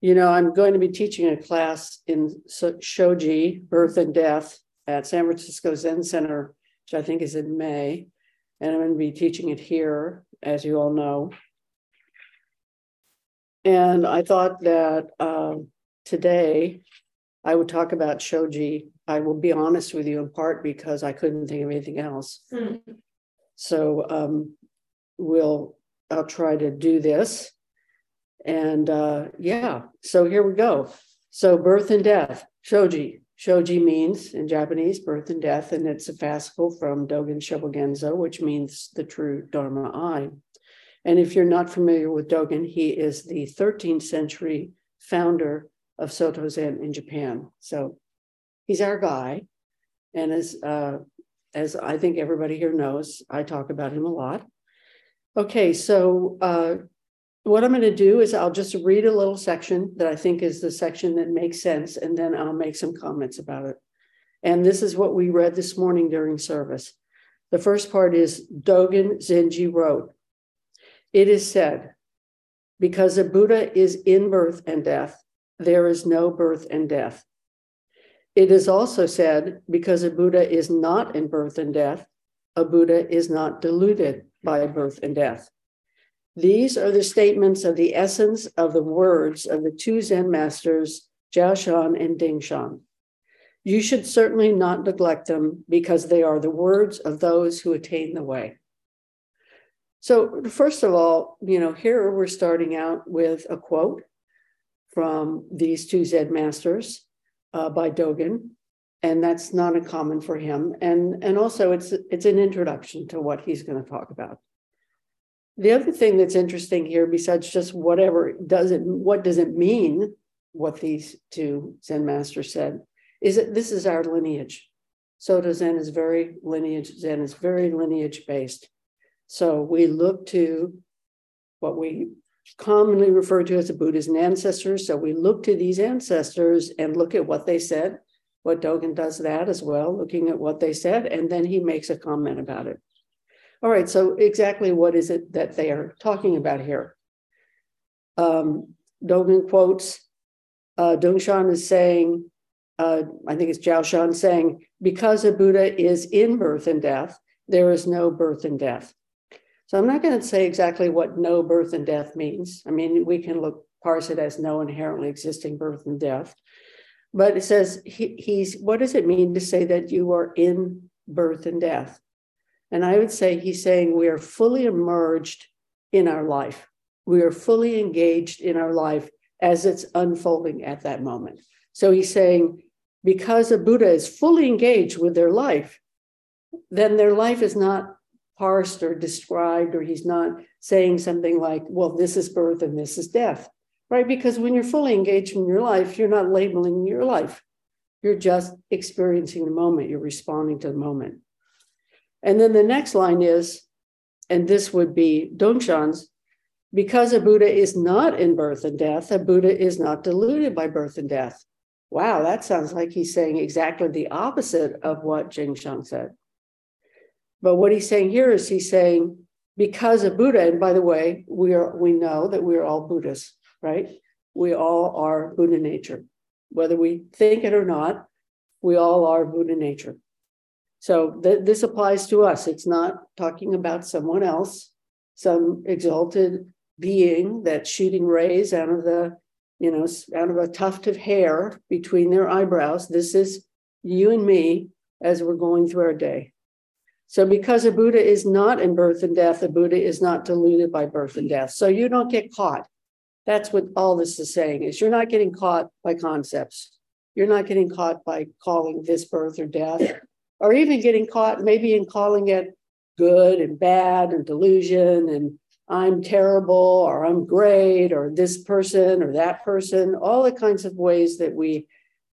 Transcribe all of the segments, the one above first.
You know, I'm going to be teaching a class in Shoji, Birth and Death, at San Francisco Zen Center, which I think is in May. And I'm going to be teaching it here, as you all know. And I thought that uh, today I would talk about Shoji. I will be honest with you in part because I couldn't think of anything else. Mm. So um, we'll I'll try to do this. And uh, yeah, so here we go. So birth and death, shoji. Shoji means in Japanese birth and death, and it's a fascicle from Dogen Shobogenzo, which means the true Dharma eye. And if you're not familiar with Dogen, he is the 13th century founder of Soto Zen in Japan. So he's our guy. And as uh, as I think everybody here knows, I talk about him a lot. Okay, so uh, what I'm going to do is I'll just read a little section that I think is the section that makes sense, and then I'll make some comments about it. And this is what we read this morning during service. The first part is Dogen Zenji wrote, It is said, because a Buddha is in birth and death, there is no birth and death. It is also said, because a Buddha is not in birth and death, a Buddha is not deluded by birth and death. These are the statements of the essence of the words of the two Zen masters, Jiaoshan and Dingshan. You should certainly not neglect them because they are the words of those who attain the way. So, first of all, you know, here we're starting out with a quote from these two Zen masters uh, by Dogen, and that's not uncommon for him. And, and also, it's, it's an introduction to what he's going to talk about. The other thing that's interesting here, besides just whatever does it, what does it mean, what these two Zen masters said, is that this is our lineage. Soto Zen is very lineage, Zen is very lineage based. So we look to what we commonly refer to as the Buddha's ancestors. So we look to these ancestors and look at what they said. What Dogen does that as well, looking at what they said, and then he makes a comment about it. All right, so exactly what is it that they are talking about here? Um, Dogen quotes uh, Dongshan is saying, uh, I think it's Jiao Shan saying, because a Buddha is in birth and death, there is no birth and death. So I'm not going to say exactly what no birth and death means. I mean, we can look parse it as no inherently existing birth and death. But it says he, he's what does it mean to say that you are in birth and death? And I would say he's saying we are fully emerged in our life. We are fully engaged in our life as it's unfolding at that moment. So he's saying because a Buddha is fully engaged with their life, then their life is not parsed or described, or he's not saying something like, well, this is birth and this is death, right? Because when you're fully engaged in your life, you're not labeling your life. You're just experiencing the moment, you're responding to the moment. And then the next line is, and this would be Dongshan's, because a Buddha is not in birth and death, a Buddha is not deluded by birth and death. Wow, that sounds like he's saying exactly the opposite of what Jingshan said. But what he's saying here is he's saying, because a Buddha, and by the way, we are we know that we're all Buddhists, right? We all are Buddha nature. Whether we think it or not, we all are Buddha nature. So th- this applies to us. It's not talking about someone else, some exalted being that's shooting rays out of the, you know, out of a tuft of hair between their eyebrows. This is you and me as we're going through our day. So because a Buddha is not in birth and death, a Buddha is not deluded by birth and death. So you don't get caught. That's what all this is saying is you're not getting caught by concepts. You're not getting caught by calling this birth or death or even getting caught maybe in calling it good and bad and delusion and I'm terrible or I'm great or this person or that person, all the kinds of ways that we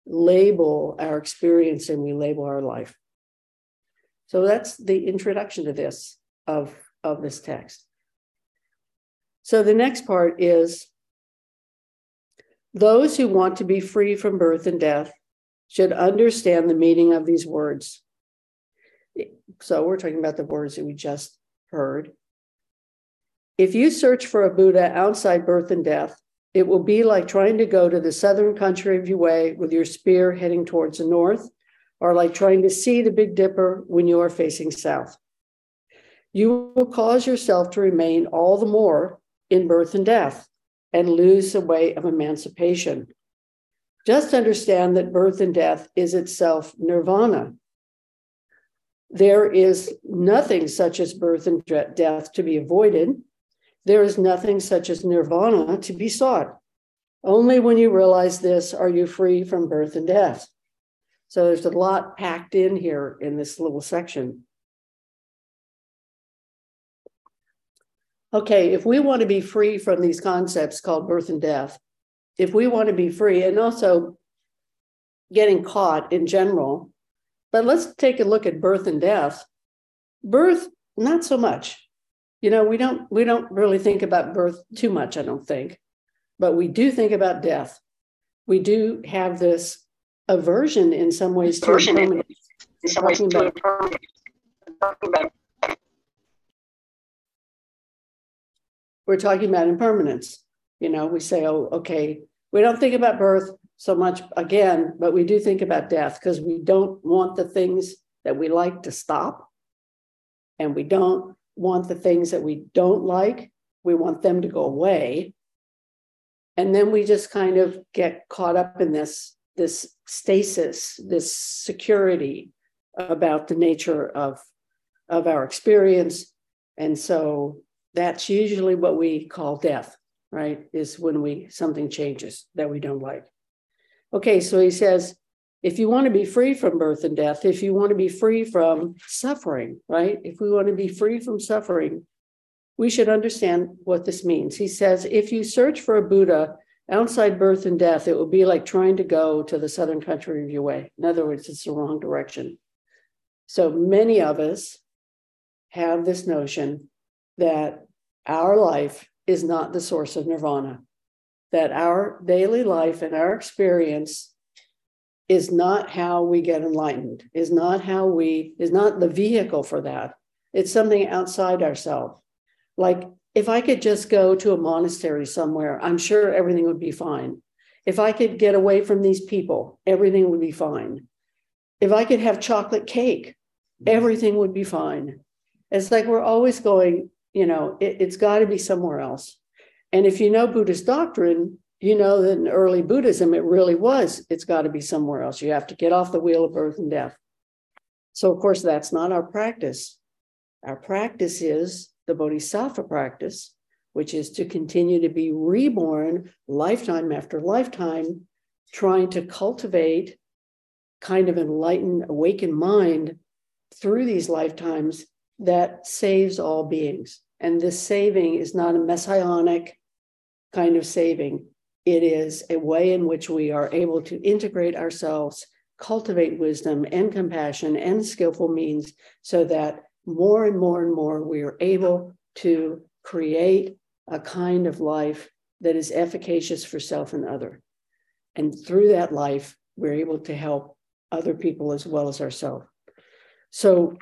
label our experience and we label our life. So that's the introduction to this of, of this text. So the next part is those who want to be free from birth and death should understand the meaning of these words. So we're talking about the words that we just heard. If you search for a Buddha outside birth and death, It will be like trying to go to the southern country of Yue with your spear heading towards the north, or like trying to see the Big Dipper when you are facing south. You will cause yourself to remain all the more in birth and death and lose the way of emancipation. Just understand that birth and death is itself nirvana. There is nothing such as birth and death to be avoided. There is nothing such as nirvana to be sought. Only when you realize this are you free from birth and death. So there's a lot packed in here in this little section. Okay, if we want to be free from these concepts called birth and death, if we want to be free and also getting caught in general, but let's take a look at birth and death. Birth, not so much. You know, we don't we don't really think about birth too much, I don't think. But we do think about death. We do have this aversion in some ways to impermanence. In some ways to impermanence. We're talking about impermanence. You know, we say, oh, okay, we don't think about birth so much again, but we do think about death because we don't want the things that we like to stop. And we don't want the things that we don't like, we want them to go away. And then we just kind of get caught up in this, this stasis, this security about the nature of, of our experience. And so that's usually what we call death right? Is when we something changes that we don't like. Okay, so he says, if you want to be free from birth and death, if you want to be free from suffering, right? If we want to be free from suffering, we should understand what this means. He says, if you search for a Buddha outside birth and death, it will be like trying to go to the southern country of your way. In other words, it's the wrong direction. So many of us have this notion that our life is not the source of nirvana, that our daily life and our experience is not how we get enlightened, is not how we, is not the vehicle for that. It's something outside ourselves. Like if I could just go to a monastery somewhere, I'm sure everything would be fine. If I could get away from these people, everything would be fine. If I could have chocolate cake, everything would be fine. It's like we're always going, you know, it, it's got to be somewhere else. And if you know Buddhist doctrine, you know that in early Buddhism, it really was, it's got to be somewhere else. You have to get off the wheel of birth and death. So, of course, that's not our practice. Our practice is the Bodhisattva practice, which is to continue to be reborn lifetime after lifetime, trying to cultivate kind of enlightened, awakened mind through these lifetimes that saves all beings. And this saving is not a messianic kind of saving. It is a way in which we are able to integrate ourselves, cultivate wisdom and compassion and skillful means so that more and more and more we are able to create a kind of life that is efficacious for self and other. And through that life, we're able to help other people as well as ourselves. So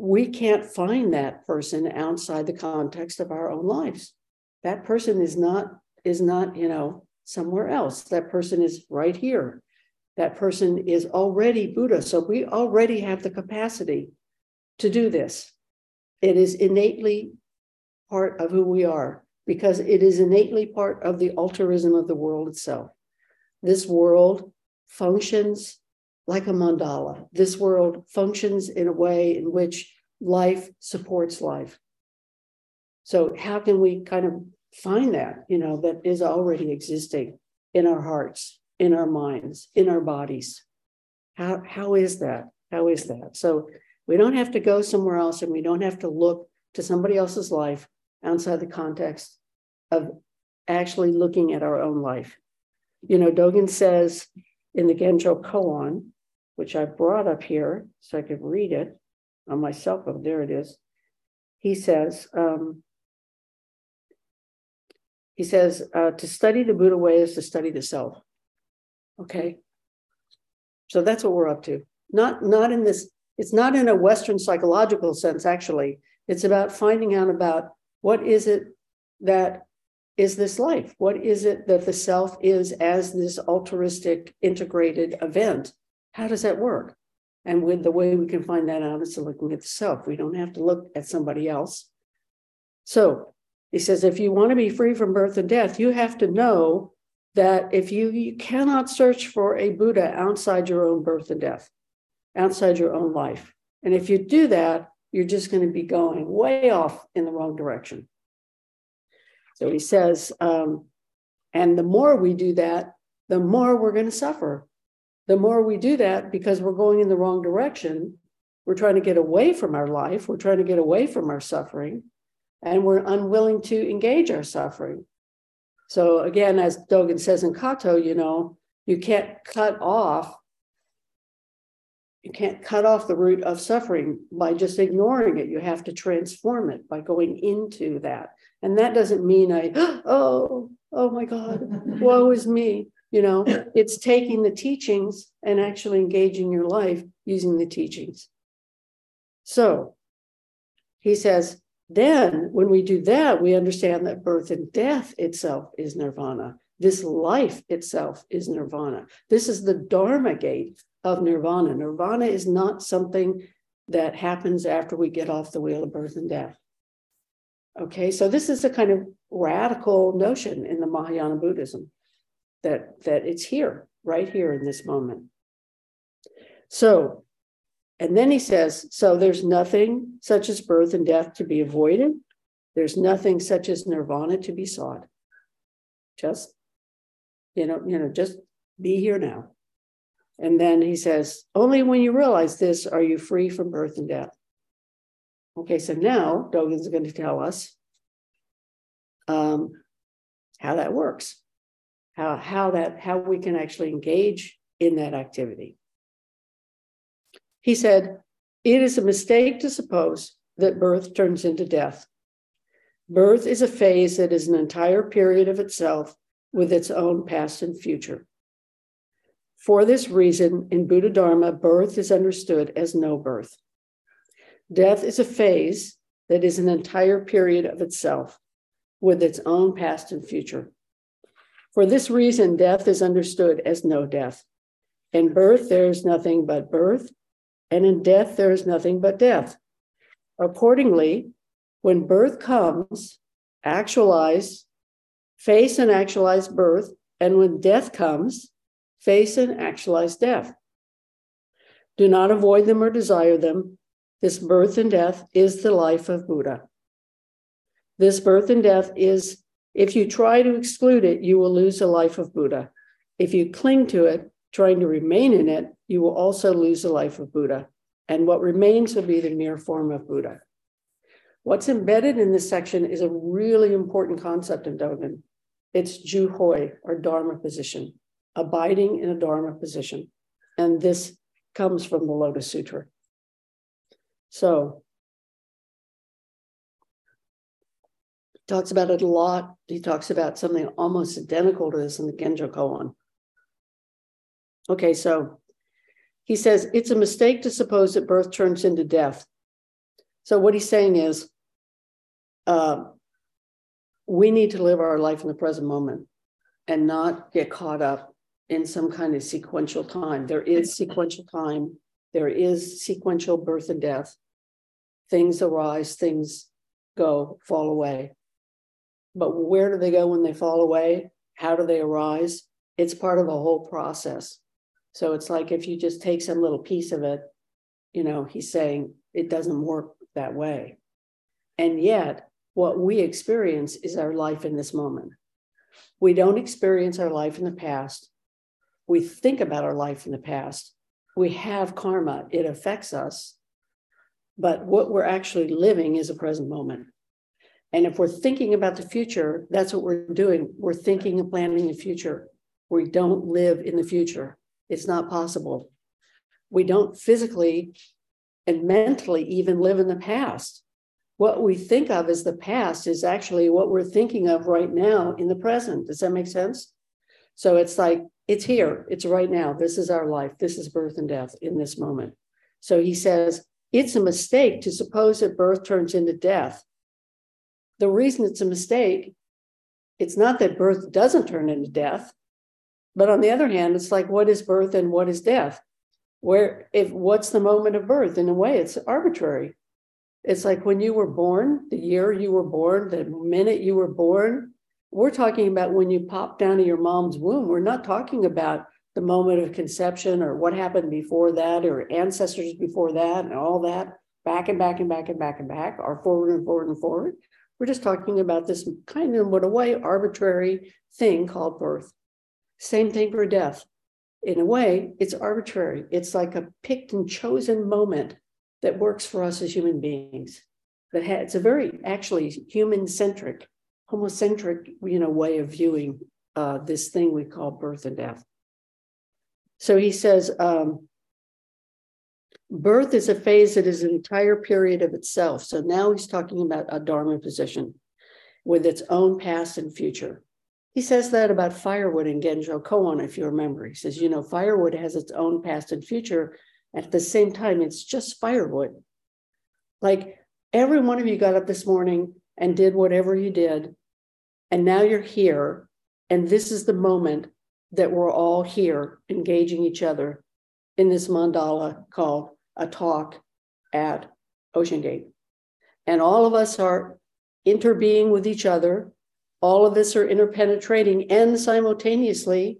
we can't find that person outside the context of our own lives. That person is not is not, you know, somewhere else. That person is right here. That person is already Buddha. So we already have the capacity to do this. It is innately part of who we are because it is innately part of the altruism of the world itself. This world functions like a mandala. This world functions in a way in which life supports life. So, how can we kind of find that, you know, that is already existing in our hearts, in our minds, in our bodies? How, how is that? How is that? So, we don't have to go somewhere else and we don't have to look to somebody else's life outside the context of actually looking at our own life. You know, Dogen says in the Genjo Koan, which I brought up here so I could read it on my cell phone. There it is. He says, um, he says, uh, to study the Buddha way is to study the self. Okay. So that's what we're up to. Not, not in this, it's not in a Western psychological sense, actually. It's about finding out about what is it that is this life? What is it that the self is as this altruistic integrated event? How does that work? And with the way we can find that out is looking at the self. We don't have to look at somebody else. So he says, if you want to be free from birth and death, you have to know that if you you cannot search for a Buddha outside your own birth and death, outside your own life. And if you do that, you're just going to be going way off in the wrong direction. So he says, um, and the more we do that, the more we're going to suffer. The more we do that, because we're going in the wrong direction, we're trying to get away from our life, we're trying to get away from our suffering, and we're unwilling to engage our suffering. So, again, as Dogen says in Katto, you know, you can't cut off you can't cut off the root of suffering by just ignoring it. You have to transform it by going into that. And that doesn't mean I, oh, oh my God, woe is me. You know, it's taking the teachings and actually engaging your life using the teachings. So he says, then when we do that, we understand that birth and death itself is nirvana. This life itself is nirvana. This is the Dharma gate of nirvana. Nirvana is not something that happens after we get off the wheel of birth and death. Okay, so this is a kind of radical notion in the Mahayana Buddhism that, that it's here, right here in this moment. So, and then he says, so there's nothing such as birth and death to be avoided. There's nothing such as nirvana to be sought. Just, you know, you know, just be here now. And then he says, only when you realize this are you free from birth and death. Okay, so now Dogen's going to tell us um, how that works, how how that how we can actually engage in that activity. He said, "It is a mistake to suppose that birth turns into death. Birth is a phase that is an entire period of itself with its own past and future. For this reason, in Buddha Dharma, birth is understood as no birth. Death is a phase that is an entire period of itself with its own past and future. For this reason, death is understood as no death. In birth, there is nothing but birth, and in death, there is nothing but death. Accordingly, when birth comes, actualize, face and actualize birth, and when death comes, face and actualize death. Do not avoid them or desire them, this birth and death is the life of Buddha. This birth and death is, if you try to exclude it, you will lose the life of Buddha. If you cling to it, trying to remain in it, you will also lose the life of Buddha. And what remains will be the mere form of Buddha. What's embedded in this section is a really important concept in Dogen. It's Juhoi, or Dharma position, abiding in a Dharma position. And this comes from the Lotus Sutra. So talks about it a lot. He talks about something almost identical to this in the Genjo Koan. Okay, so he says it's a mistake to suppose that birth turns into death. So what he's saying is, uh, we need to live our life in the present moment and not get caught up in some kind of sequential time. There is sequential time there is sequential birth and death. Things arise, things go, fall away. But where do they go when they fall away? How do they arise? It's part of a whole process. So it's like if you just take some little piece of it, you know, he's saying it doesn't work that way. And yet, what we experience is our life in this moment. We don't experience our life in the past. We think about our life in the past, we have karma, it affects us. But what we're actually living is a present moment. And if we're thinking about the future, that's what we're doing. We're thinking and planning the future. We don't live in the future. It's not possible. We don't physically and mentally even live in the past. What we think of as the past is actually what we're thinking of right now in the present. Does that make sense? So it's like it's here, it's right now. This is our life. This is birth and death in this moment. So he says, it's a mistake to suppose that birth turns into death. The reason it's a mistake it's not that birth doesn't turn into death, but on the other hand, it's like what is birth and what is death? Where if what's the moment of birth? In a way, it's arbitrary. It's like when you were born, the year you were born, the minute you were born. We're talking about when you popped down to your mom's womb. We're not talking about the moment of conception or what happened before that or ancestors before that and all that back and back and back and back and back or forward and forward and forward. We're just talking about this kind of, in a way, arbitrary thing called birth. Same thing for death. In a way, it's arbitrary. It's like a picked and chosen moment that works for us as human beings. That it's a very actually human centric, homocentric, you know, way of viewing uh, this thing we call birth and death. So he says, um, birth is a phase that is an entire period of itself. So now he's talking about a Dharma position with its own past and future. He says that about firewood in Genjo Koan, if you remember. He says, you know, firewood has its own past and future. At the same time, it's just firewood. Like every one of you got up this morning and did whatever you did. And now you're here. And this is the moment that we're all here engaging each other in this mandala called a talk at Ocean Gate. And all of us are interbeing with each other. All of us are interpenetrating, and simultaneously,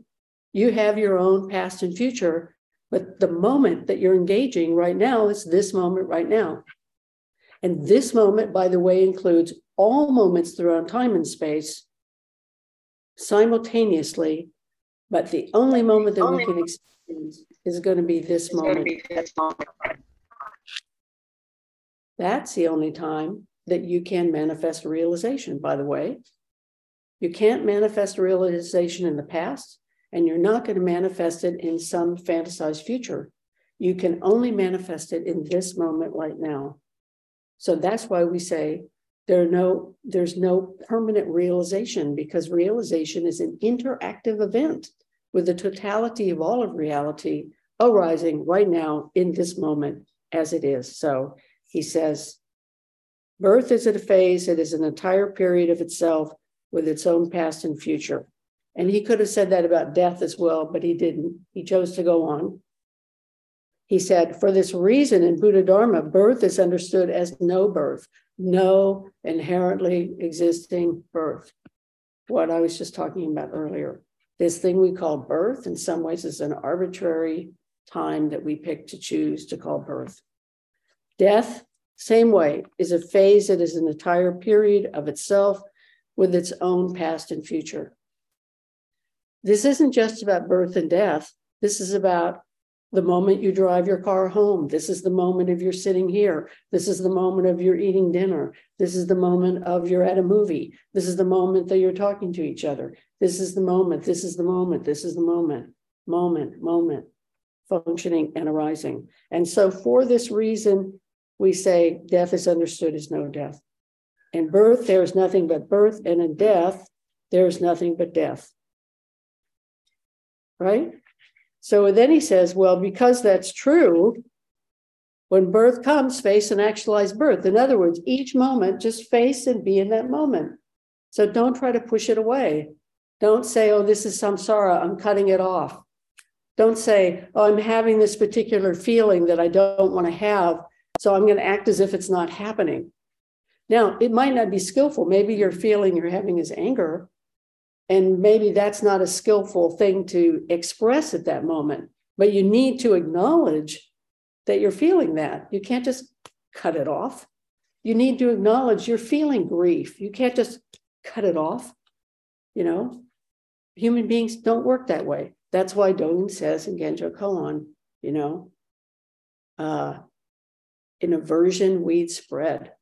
you have your own past and future. But the moment that you're engaging right now is this moment right now. And this moment, by the way, includes all moments throughout time and space simultaneously but the only moment that we can experience is going to be this moment. That's the only time that you can manifest realization, by the way. You can't manifest realization in the past, and you're not going to manifest it in some fantasized future. You can only manifest it in this moment right now. So that's why we say there are no, there's no permanent realization because realization is an interactive event with the totality of all of reality arising right now in this moment as it is. So he says, birth isn't a phase, it is an entire period of itself with its own past and future. And he could have said that about death as well, but he didn't. He chose to go on. He said, for this reason in Buddha Dharma, birth is understood as no birth, no inherently existing birth. What I was just talking about earlier. This thing we call birth, in some ways, is an arbitrary time that we pick to choose to call birth. Death, same way, is a phase that is an entire period of itself with its own past and future. This isn't just about birth and death. This is about the moment you drive your car home. This is the moment of your sitting here. This is the moment of your eating dinner. This is the moment of you're at a movie. This is the moment that you're talking to each other. This is the moment. This is the moment. This is the moment. Moment, moment, functioning and arising. And so, for this reason, we say death is understood as no death. In birth, there is nothing but birth, and in death, there is nothing but death. Right? So then he says, well, because that's true, when birth comes, face and actualize birth. In other words, each moment, just face and be in that moment. So don't try to push it away. Don't say, oh, this is samsara, I'm cutting it off. Don't say, oh, I'm having this particular feeling that I don't want to have. So I'm going to act as if it's not happening. Now, it might not be skillful. Maybe your feeling you're having is anger, and maybe that's not a skillful thing to express at that moment, but you need to acknowledge that you're feeling that. You can't just cut it off. You need to acknowledge you're feeling grief. You can't just cut it off. You know, human beings don't work that way. That's why Dogen says in Genjo Koan, you know, uh, in aversion, weeds spread.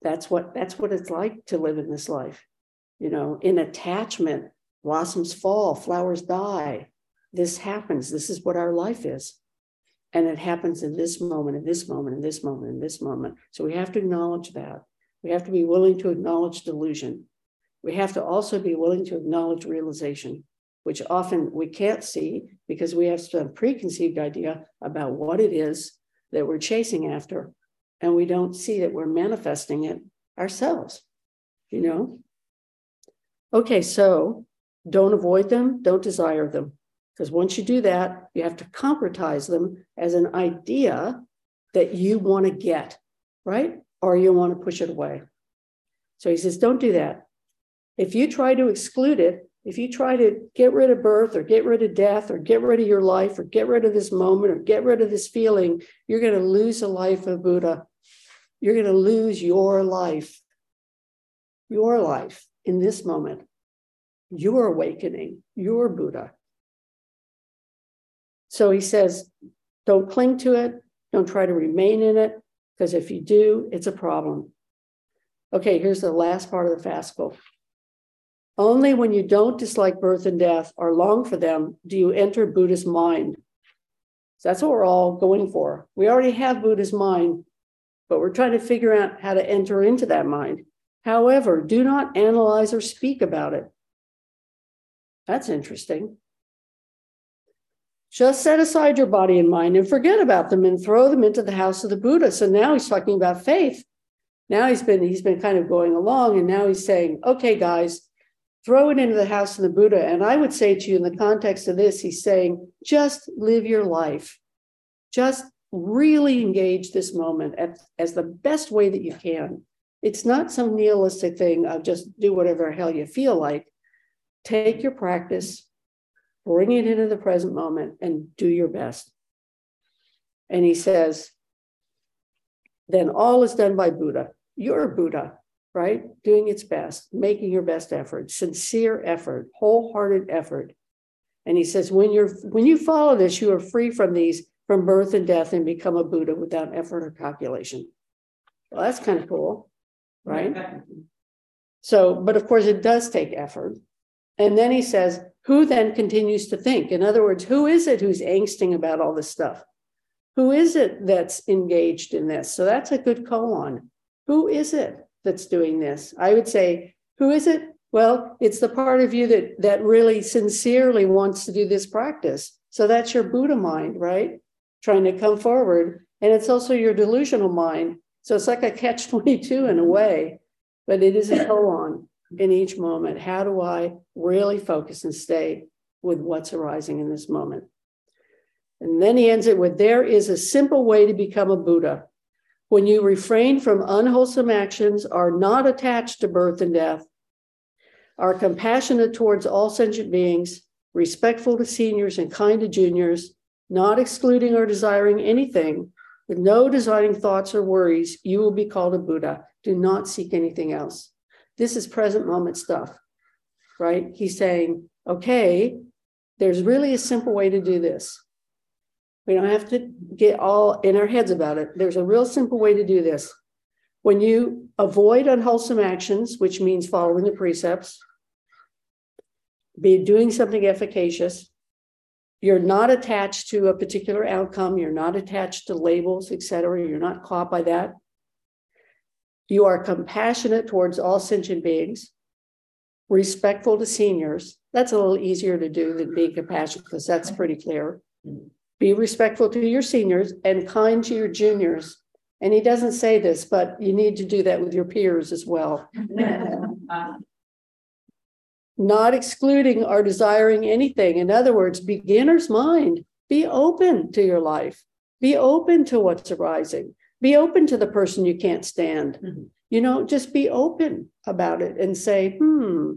That's what that's what it's like to live in this life. You know, in attachment, blossoms fall, flowers die. This happens. This is what our life is. And it happens in this moment, in this moment, in this moment, in this moment. So we have to acknowledge that. We have to be willing to acknowledge delusion. We have to also be willing to acknowledge realization, which often we can't see because we have some preconceived idea about what it is that we're chasing after. And we don't see that we're manifesting it ourselves, you know? Okay, so don't avoid them, don't desire them. Because once you do that, you have to concretize them as an idea that you want to get, right? Or you want to push it away. So he says, don't do that. If you try to exclude it, if you try to get rid of birth or get rid of death or get rid of your life or get rid of this moment or get rid of this feeling, you're going to lose the life of Buddha. You're going to lose your life, your life in this moment, your awakening, your Buddha. So he says, don't cling to it, don't try to remain in it, because if you do, it's a problem. Okay, here's the last part of the book. Only when you don't dislike birth and death or long for them do you enter Buddha's mind. So that's what we're all going for. We already have Buddha's mind, but we're trying to figure out how to enter into that mind. However, do not analyze or speak about it. That's interesting. Just set aside your body and mind and forget about them and throw them into the house of the Buddha. So now he's talking about faith. Now he's been he's been kind of going along, and now he's saying, okay, guys, throw it into the house of the Buddha. And I would say to you, in the context of this, he's saying, just live your life. Just really engage this moment as, the best way that you can. It's not some nihilistic thing of just do whatever hell you feel like. Take your practice, bring it into the present moment, and do your best. And he says, then all is done by Buddha. You're Buddha right? Doing its best, making your best effort, sincere effort, wholehearted effort. And he says, when you're when you follow this, you are free from these, from birth and death, and become a Buddha without effort or calculation. Well, that's kind of cool, right? So, but of course, it does take effort. And then he says, who then continues to think? In other words, who is it who's angsting about all this stuff? Who is it that's engaged in this? So that's a good koan. Who is it? that's doing this. I would say, who is it? Well, it's the part of you that that really sincerely wants to do this practice. So that's your Buddha mind, right? Trying to come forward. And it's also your delusional mind. So it's like a catch 22 in a way, but it is a koan in each moment. How do I really focus and stay with what's arising in this moment? And then he ends it with there is a simple way to become a Buddha. When you refrain from unwholesome actions, are not attached to birth and death, are compassionate towards all sentient beings, respectful to seniors and kind to juniors, not excluding or desiring anything, with no designing thoughts or worries, you will be called a Buddha. Do not seek anything else. This is present moment stuff, right? He's saying, okay, there's really a simple way to do this. We don't have to get all in our heads about it. There's a real simple way to do this. When you avoid unwholesome actions, which means following the precepts, be doing something efficacious, you're not attached to a particular outcome, you're not attached to labels, etc. You're not caught by that. You are compassionate towards all sentient beings, respectful to seniors. That's a little easier to do than being compassionate because that's pretty clear. Be respectful to your seniors and kind to your juniors. And he doesn't say this, but you need to do that with your peers as well. Not excluding or desiring anything. In other words, beginner's mind. Be open to your life. Be open to what's arising. Be open to the person you can't stand. Mm-hmm. You know, just be open about it and say, hmm,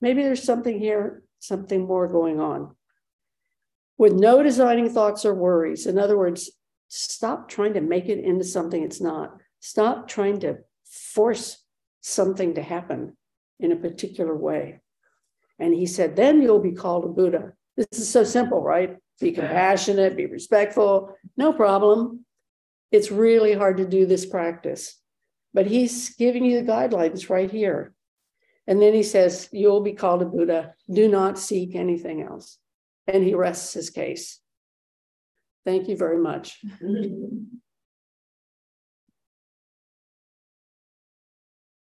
maybe there's something here, something more going on with no designing thoughts or worries. In other words, stop trying to make it into something it's not. Stop trying to force something to happen in a particular way. And he said, then you'll be called a Buddha. This is so simple, right? Be compassionate, be respectful, no problem. It's really hard to do this practice, but he's giving you the guidelines right here. And then he says, You'll be called a Buddha. Do not seek anything else and he rests his case. Thank you very much.